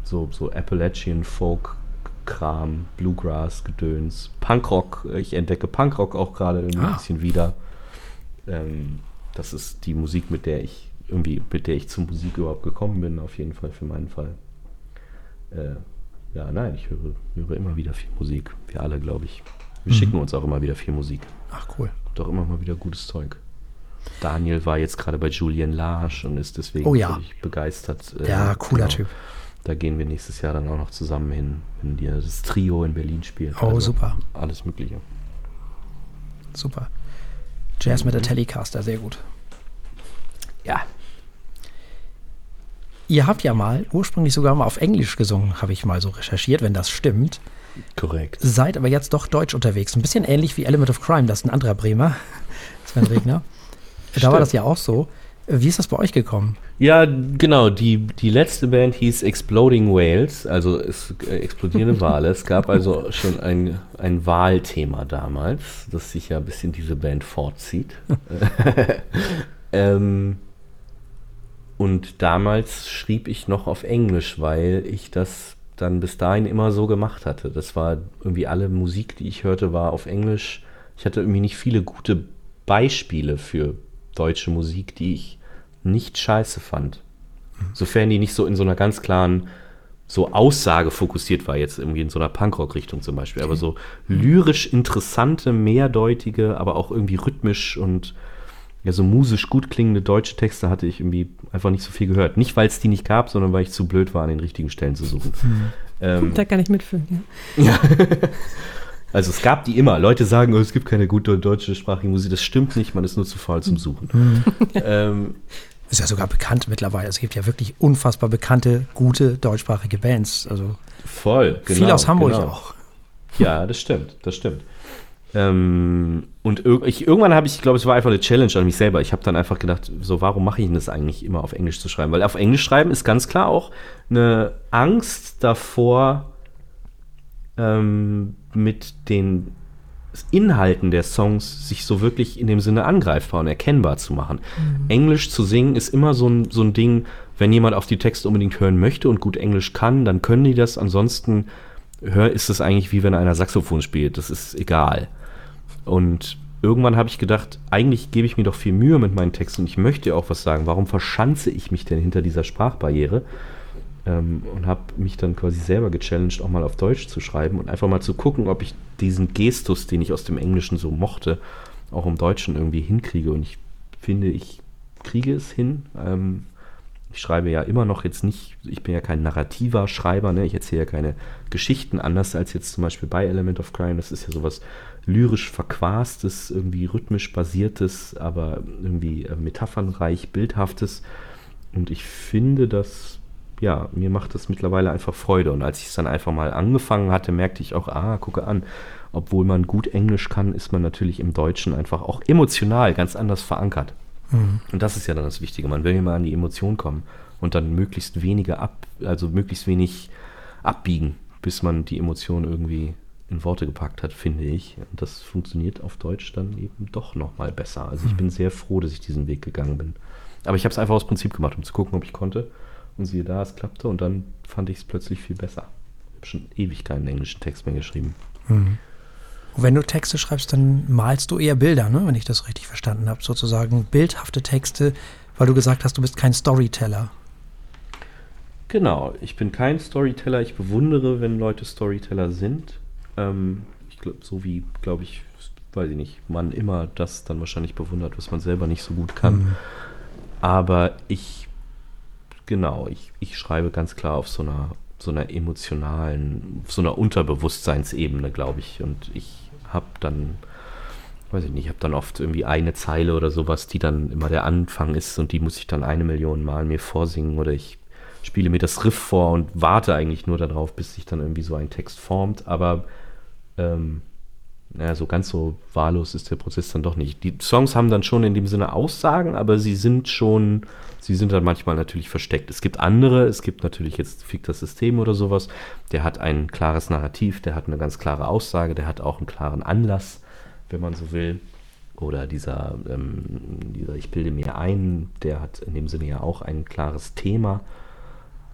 so, so Appalachian Folk Kram, Bluegrass, Gedöns, Punkrock. Ich entdecke Punkrock auch gerade irgendwie ah. ein bisschen wieder. Ähm, das ist die Musik, mit der ich irgendwie, mit der ich zur Musik überhaupt gekommen bin, auf jeden Fall für meinen Fall. Äh, ja, nein, ich höre, höre immer wieder viel Musik. Wir alle, glaube ich. Wir mhm. schicken uns auch immer wieder viel Musik. Ach, cool. Doch immer mal wieder gutes Zeug. Daniel war jetzt gerade bei Julian Large und ist deswegen oh, ja. begeistert. Äh, ja, cooler genau. Typ. Da gehen wir nächstes Jahr dann auch noch zusammen hin, wenn die das Trio in Berlin spielt. Oh, also super. Alles Mögliche. Super. Jazz mit der Telecaster, sehr gut. Ja. Ihr habt ja mal ursprünglich sogar mal auf Englisch gesungen, habe ich mal so recherchiert, wenn das stimmt. Korrekt. Seid aber jetzt doch deutsch unterwegs. Ein bisschen ähnlich wie Element of Crime, das ist ein anderer Bremer, Sven Regner. da war das ja auch so. Wie ist das bei euch gekommen? Ja, genau. Die, die letzte Band hieß Exploding Whales, also es, äh, explodierende Wale. es gab also schon ein, ein Wahlthema damals, das sich ja ein bisschen diese Band fortzieht. ähm, und damals schrieb ich noch auf Englisch, weil ich das dann bis dahin immer so gemacht hatte. Das war irgendwie alle Musik, die ich hörte, war auf Englisch. Ich hatte irgendwie nicht viele gute Beispiele für deutsche Musik, die ich nicht scheiße fand. Sofern die nicht so in so einer ganz klaren so Aussage fokussiert war, jetzt irgendwie in so einer Punkrock-Richtung zum Beispiel, okay. aber so lyrisch interessante, mehrdeutige, aber auch irgendwie rhythmisch und ja, so musisch gut klingende deutsche Texte hatte ich irgendwie einfach nicht so viel gehört. Nicht, weil es die nicht gab, sondern weil ich zu blöd war, an den richtigen Stellen zu suchen. Mhm. Ähm, da kann ich mitfühlen, ja. ja. Also es gab die immer. Leute sagen, oh, es gibt keine gute deutsche sprachige Musik. Das stimmt nicht, man ist nur zu faul zum Suchen. Mhm. ähm, ist ja sogar bekannt mittlerweile. Es gibt ja wirklich unfassbar bekannte, gute deutschsprachige Bands. Also Voll, genau. Viel aus Hamburg genau. auch. Ja, das stimmt, das stimmt. Ähm, und ir ich, irgendwann habe ich, ich glaube, es war einfach eine Challenge an mich selber. Ich habe dann einfach gedacht, so, warum mache ich denn das eigentlich immer auf Englisch zu schreiben? Weil auf Englisch schreiben ist ganz klar auch eine Angst davor, ähm, mit den Inhalten der Songs sich so wirklich in dem Sinne angreifbar und erkennbar zu machen. Mhm. Englisch zu singen ist immer so ein, so ein Ding, wenn jemand auf die Texte unbedingt hören möchte und gut Englisch kann, dann können die das. Ansonsten hör, ist es eigentlich wie wenn einer Saxophon spielt. Das ist egal. Und irgendwann habe ich gedacht, eigentlich gebe ich mir doch viel Mühe mit meinen Texten und ich möchte auch was sagen. Warum verschanze ich mich denn hinter dieser Sprachbarriere? Ähm, und habe mich dann quasi selber gechallenged, auch mal auf Deutsch zu schreiben und einfach mal zu gucken, ob ich diesen Gestus, den ich aus dem Englischen so mochte, auch im Deutschen irgendwie hinkriege. Und ich finde, ich kriege es hin. Ähm, ich schreibe ja immer noch jetzt nicht, ich bin ja kein narrativer Schreiber, ne? ich erzähle ja keine Geschichten, anders als jetzt zum Beispiel bei Element of Crime. Das ist ja sowas lyrisch verquastes, irgendwie rhythmisch basiertes, aber irgendwie äh, metaphernreich, bildhaftes. Und ich finde, dass ja, mir macht das mittlerweile einfach Freude. Und als ich es dann einfach mal angefangen hatte, merkte ich auch, ah, gucke an, obwohl man gut Englisch kann, ist man natürlich im Deutschen einfach auch emotional ganz anders verankert. Mhm. Und das ist ja dann das Wichtige. Man will ja mal an die Emotion kommen und dann möglichst wenige ab, also möglichst wenig abbiegen, bis man die Emotion irgendwie in Worte gepackt hat, finde ich. Und das funktioniert auf Deutsch dann eben doch nochmal besser. Also ich mhm. bin sehr froh, dass ich diesen Weg gegangen bin. Aber ich habe es einfach aus Prinzip gemacht, um zu gucken, ob ich konnte. Und siehe da, es klappte und dann fand ich es plötzlich viel besser. Ich habe schon ewig keinen englischen Text mehr geschrieben. Mhm. Und wenn du Texte schreibst, dann malst du eher Bilder, ne? wenn ich das richtig verstanden habe. Sozusagen bildhafte Texte, weil du gesagt hast, du bist kein Storyteller. Genau, ich bin kein Storyteller. Ich bewundere, wenn Leute Storyteller sind. Ähm, ich glaube, so wie, glaube ich, weiß ich nicht, man immer das dann wahrscheinlich bewundert, was man selber nicht so gut kann. Mhm. Aber ich, genau, ich, ich schreibe ganz klar auf so einer, so einer emotionalen, so einer Unterbewusstseinsebene, glaube ich. Und ich habe dann, weiß ich nicht, ich habe dann oft irgendwie eine Zeile oder sowas, die dann immer der Anfang ist und die muss ich dann eine Million Mal mir vorsingen oder ich spiele mir das Riff vor und warte eigentlich nur darauf, bis sich dann irgendwie so ein Text formt. Aber ähm, naja, so ganz so wahllos ist der Prozess dann doch nicht. Die Songs haben dann schon in dem Sinne Aussagen, aber sie sind schon, sie sind dann manchmal natürlich versteckt. Es gibt andere, es gibt natürlich jetzt Fick das System oder sowas, der hat ein klares Narrativ, der hat eine ganz klare Aussage, der hat auch einen klaren Anlass, wenn man so will. Oder dieser, ähm, dieser Ich bilde mir ein, der hat in dem Sinne ja auch ein klares Thema.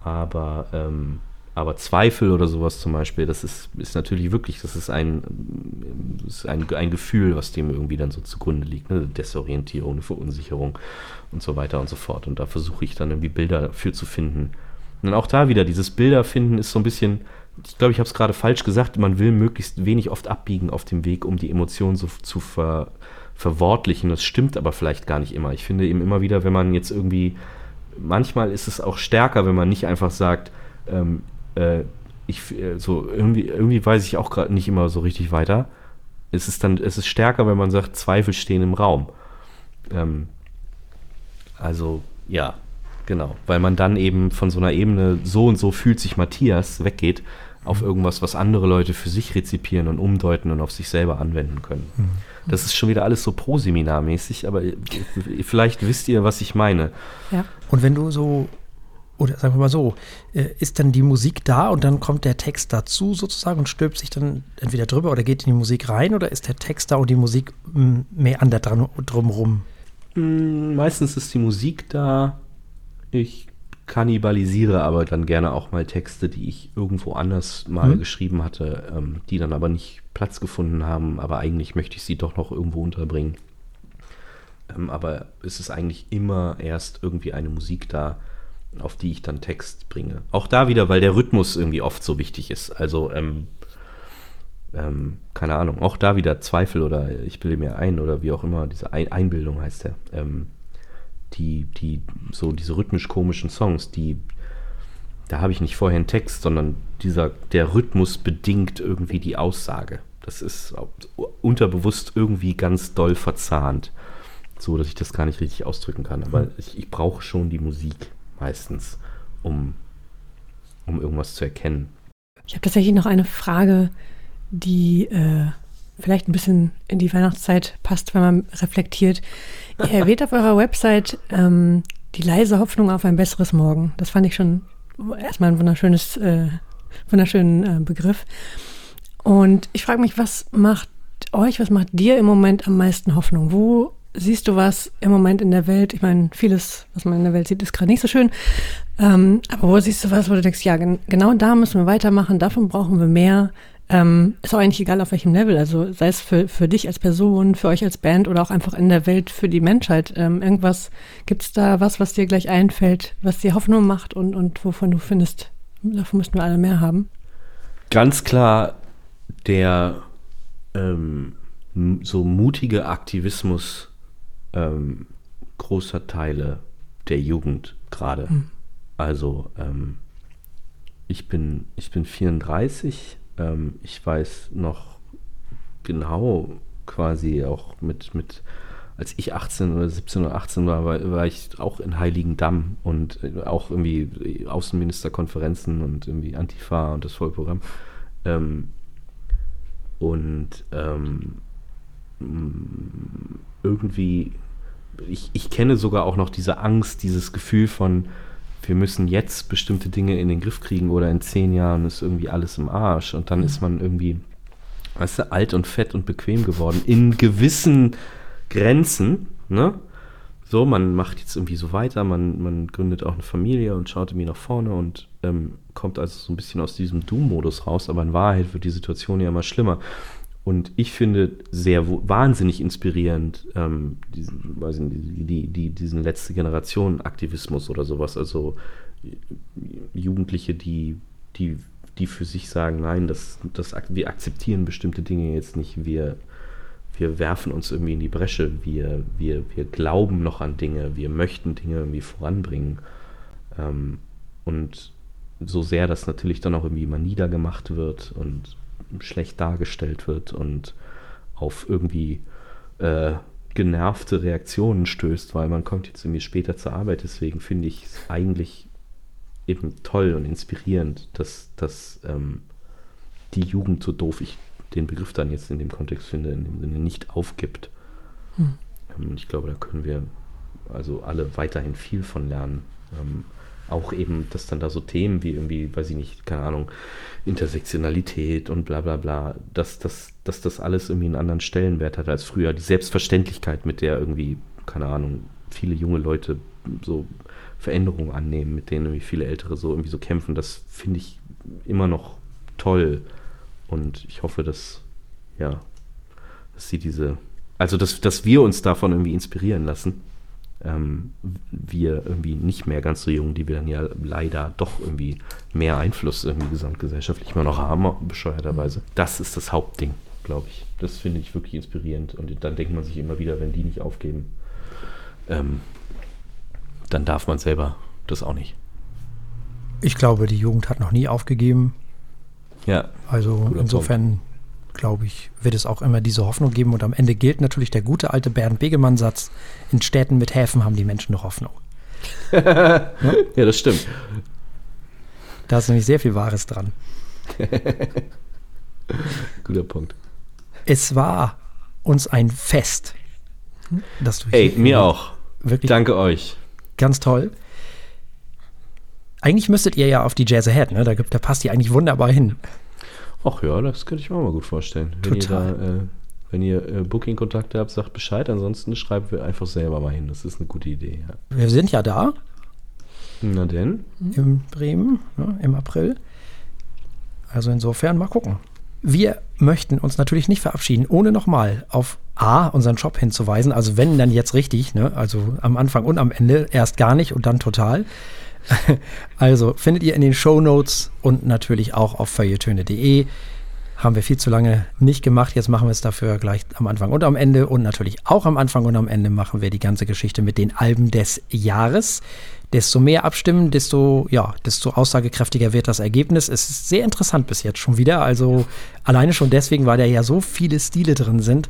Aber ähm, aber Zweifel oder sowas zum Beispiel, das ist, ist natürlich wirklich, das ist ein, ist ein, ein Gefühl, was dem irgendwie dann so zugrunde liegt. Ne? Desorientierung, eine Verunsicherung und so weiter und so fort. Und da versuche ich dann irgendwie Bilder dafür zu finden. Und auch da wieder, dieses Bilder finden ist so ein bisschen, ich glaube, ich habe es gerade falsch gesagt, man will möglichst wenig oft abbiegen auf dem Weg, um die Emotionen so zu ver, verwortlichen. Das stimmt aber vielleicht gar nicht immer. Ich finde eben immer wieder, wenn man jetzt irgendwie, manchmal ist es auch stärker, wenn man nicht einfach sagt, ähm, äh, ich äh, so irgendwie, irgendwie weiß ich auch gerade nicht immer so richtig weiter. Es ist dann, es ist stärker, wenn man sagt, Zweifel stehen im Raum. Ähm, also, ja, genau. Weil man dann eben von so einer Ebene, so und so fühlt sich Matthias, weggeht auf irgendwas, was andere Leute für sich rezipieren und umdeuten und auf sich selber anwenden können. Mhm. Das ist schon wieder alles so proseminarmäßig, aber vielleicht wisst ihr, was ich meine. Ja. Und wenn du so oder sagen wir mal so, äh, ist dann die Musik da und dann kommt der Text dazu sozusagen und stülpt sich dann entweder drüber oder geht in die Musik rein oder ist der Text da und die Musik mm, mehr an der dran, drumrum? Mm, meistens ist die Musik da. Ich kannibalisiere aber dann gerne auch mal Texte, die ich irgendwo anders mal mhm. geschrieben hatte, ähm, die dann aber nicht Platz gefunden haben, aber eigentlich möchte ich sie doch noch irgendwo unterbringen. Ähm, aber es ist eigentlich immer erst irgendwie eine Musik da, auf die ich dann Text bringe. Auch da wieder, weil der Rhythmus irgendwie oft so wichtig ist. Also, ähm, ähm, keine Ahnung, auch da wieder Zweifel oder ich bilde mir ein oder wie auch immer, diese ein Einbildung heißt der. Ähm, die, die, so diese rhythmisch-komischen Songs, die, da habe ich nicht vorher einen Text, sondern dieser, der Rhythmus bedingt irgendwie die Aussage. Das ist unterbewusst irgendwie ganz doll verzahnt, so dass ich das gar nicht richtig ausdrücken kann. Aber hm. ich, ich brauche schon die Musik meistens, um, um irgendwas zu erkennen. Ich habe tatsächlich noch eine Frage, die äh, vielleicht ein bisschen in die Weihnachtszeit passt, wenn man reflektiert. Ihr erwähnt auf eurer Website ähm, die leise Hoffnung auf ein besseres Morgen. Das fand ich schon erstmal ein wunderschönes, äh, wunderschönen äh, Begriff. Und ich frage mich, was macht euch, was macht dir im Moment am meisten Hoffnung? Wo siehst du was im Moment in der Welt? Ich meine, vieles, was man in der Welt sieht, ist gerade nicht so schön. Ähm, aber wo siehst du was, wo du denkst, ja, gen genau da müssen wir weitermachen, davon brauchen wir mehr. Ähm, ist auch eigentlich egal, auf welchem Level. Also sei es für, für dich als Person, für euch als Band oder auch einfach in der Welt für die Menschheit. Ähm, irgendwas, gibt es da was, was dir gleich einfällt, was dir Hoffnung macht und, und wovon du findest, davon müssten wir alle mehr haben? Ganz klar der ähm, so mutige Aktivismus ähm, großer Teile der Jugend gerade. Mhm. Also ähm, ich bin, ich bin 34, ähm, ich weiß noch genau quasi auch mit, mit als ich 18 oder 17 oder 18 war, war, war ich auch in Heiligendamm und äh, auch irgendwie Außenministerkonferenzen und irgendwie Antifa und das Vollprogramm. Ähm, und ähm, irgendwie ich, ich kenne sogar auch noch diese Angst, dieses Gefühl von, wir müssen jetzt bestimmte Dinge in den Griff kriegen oder in zehn Jahren ist irgendwie alles im Arsch. Und dann ist man irgendwie, weißt du, alt und fett und bequem geworden. In gewissen Grenzen, ne? So, man macht jetzt irgendwie so weiter, man, man gründet auch eine Familie und schaut irgendwie nach vorne und ähm, kommt also so ein bisschen aus diesem Doom-Modus raus, aber in Wahrheit wird die Situation ja immer schlimmer. Und ich finde sehr wahnsinnig inspirierend ähm, diesen, weiß nicht, die, die, diesen letzte Generation Aktivismus oder sowas. Also Jugendliche, die, die, die für sich sagen, nein, das, das, wir akzeptieren bestimmte Dinge jetzt nicht, wir, wir werfen uns irgendwie in die Bresche, wir, wir, wir glauben noch an Dinge, wir möchten Dinge irgendwie voranbringen. Ähm, und so sehr das natürlich dann auch irgendwie immer niedergemacht wird und schlecht dargestellt wird und auf irgendwie äh, genervte Reaktionen stößt, weil man kommt jetzt irgendwie später zur Arbeit. Deswegen finde ich es eigentlich eben toll und inspirierend, dass, dass ähm, die Jugend, so doof ich den Begriff dann jetzt in dem Kontext finde, in dem Sinne nicht aufgibt. Hm. Ähm, ich glaube, da können wir also alle weiterhin viel von lernen. Ähm, auch eben, dass dann da so Themen wie irgendwie, weiß ich nicht, keine Ahnung, Intersektionalität und bla bla bla, dass, dass, dass das alles irgendwie einen anderen Stellenwert hat als früher. Die Selbstverständlichkeit, mit der irgendwie, keine Ahnung, viele junge Leute so Veränderungen annehmen, mit denen irgendwie viele Ältere so irgendwie so kämpfen, das finde ich immer noch toll. Und ich hoffe, dass, ja, dass sie diese, also dass, dass wir uns davon irgendwie inspirieren lassen ähm, wir irgendwie nicht mehr ganz so jung, die wir dann ja leider doch irgendwie mehr Einfluss irgendwie gesamtgesellschaftlich immer noch haben, bescheuerterweise. Das ist das Hauptding, glaube ich. Das finde ich wirklich inspirierend. Und dann denkt man sich immer wieder, wenn die nicht aufgeben, ähm, dann darf man selber das auch nicht. Ich glaube, die Jugend hat noch nie aufgegeben. Ja. Also insofern glaube ich, wird es auch immer diese Hoffnung geben. Und am Ende gilt natürlich der gute alte Bernd Begemann-Satz: In Städten mit Häfen haben die Menschen noch Hoffnung. ja? ja, das stimmt. Da ist nämlich sehr viel Wahres dran. Guter Punkt. Es war uns ein Fest. Dass du Ey, mir auch. Wirklich Danke euch. Ganz toll. Eigentlich müsstet ihr ja auf die Jazz Ahead, ne? Da, da passt die eigentlich wunderbar hin. Ach ja, das könnte ich mir auch mal gut vorstellen. Wenn Total. Ihr da, äh, wenn ihr äh, Booking-Kontakte habt, sagt Bescheid. Ansonsten schreiben wir einfach selber mal hin. Das ist eine gute Idee. Ja. Wir sind ja da. Na denn? In Bremen ne, im April. Also insofern mal gucken. Wir möchten uns natürlich nicht verabschieden, ohne nochmal auf A, unseren Job hinzuweisen. Also wenn, dann jetzt richtig. Ne? Also am Anfang und am Ende. Erst gar nicht und dann total. Also findet ihr in den Show Notes und natürlich auch auf feuilletöne.de. Haben wir viel zu lange nicht gemacht. Jetzt machen wir es dafür gleich am Anfang und am Ende. Und natürlich auch am Anfang und am Ende machen wir die ganze Geschichte mit den Alben des Jahres. Desto mehr abstimmen, desto, ja, desto aussagekräftiger wird das Ergebnis. Es ist sehr interessant bis jetzt schon wieder. Also alleine schon deswegen, weil da ja so viele Stile drin sind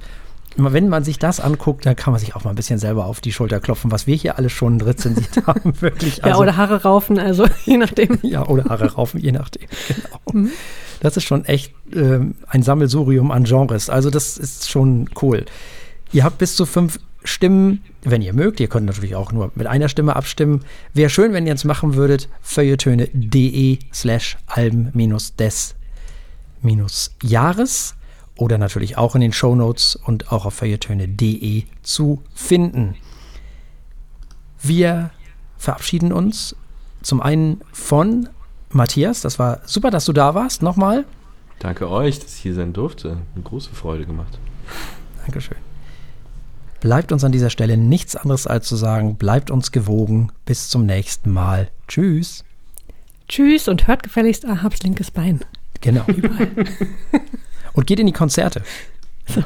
wenn man sich das anguckt, dann kann man sich auch mal ein bisschen selber auf die Schulter klopfen, was wir hier alles schon rezensiert haben, wirklich. Also, ja, oder Haare raufen, also je nachdem. ja, oder Haare raufen, je nachdem. Genau. Mhm. Das ist schon echt äh, ein Sammelsurium an Genres. Also das ist schon cool. Ihr habt bis zu fünf Stimmen, wenn ihr mögt. Ihr könnt natürlich auch nur mit einer Stimme abstimmen. Wäre schön, wenn ihr es machen würdet. feuilletöne.de slash alben-des-jahres oder natürlich auch in den Show Notes und auch auf feuilletöne.de zu finden. Wir verabschieden uns zum einen von Matthias. Das war super, dass du da warst. Nochmal. Danke euch, dass ich hier sein durfte. Eine große Freude gemacht. Dankeschön. Bleibt uns an dieser Stelle nichts anderes als zu sagen, bleibt uns gewogen. Bis zum nächsten Mal. Tschüss. Tschüss und hört gefälligst Ahabs linkes Bein. Genau. Überall. Und geht in die Konzerte. So.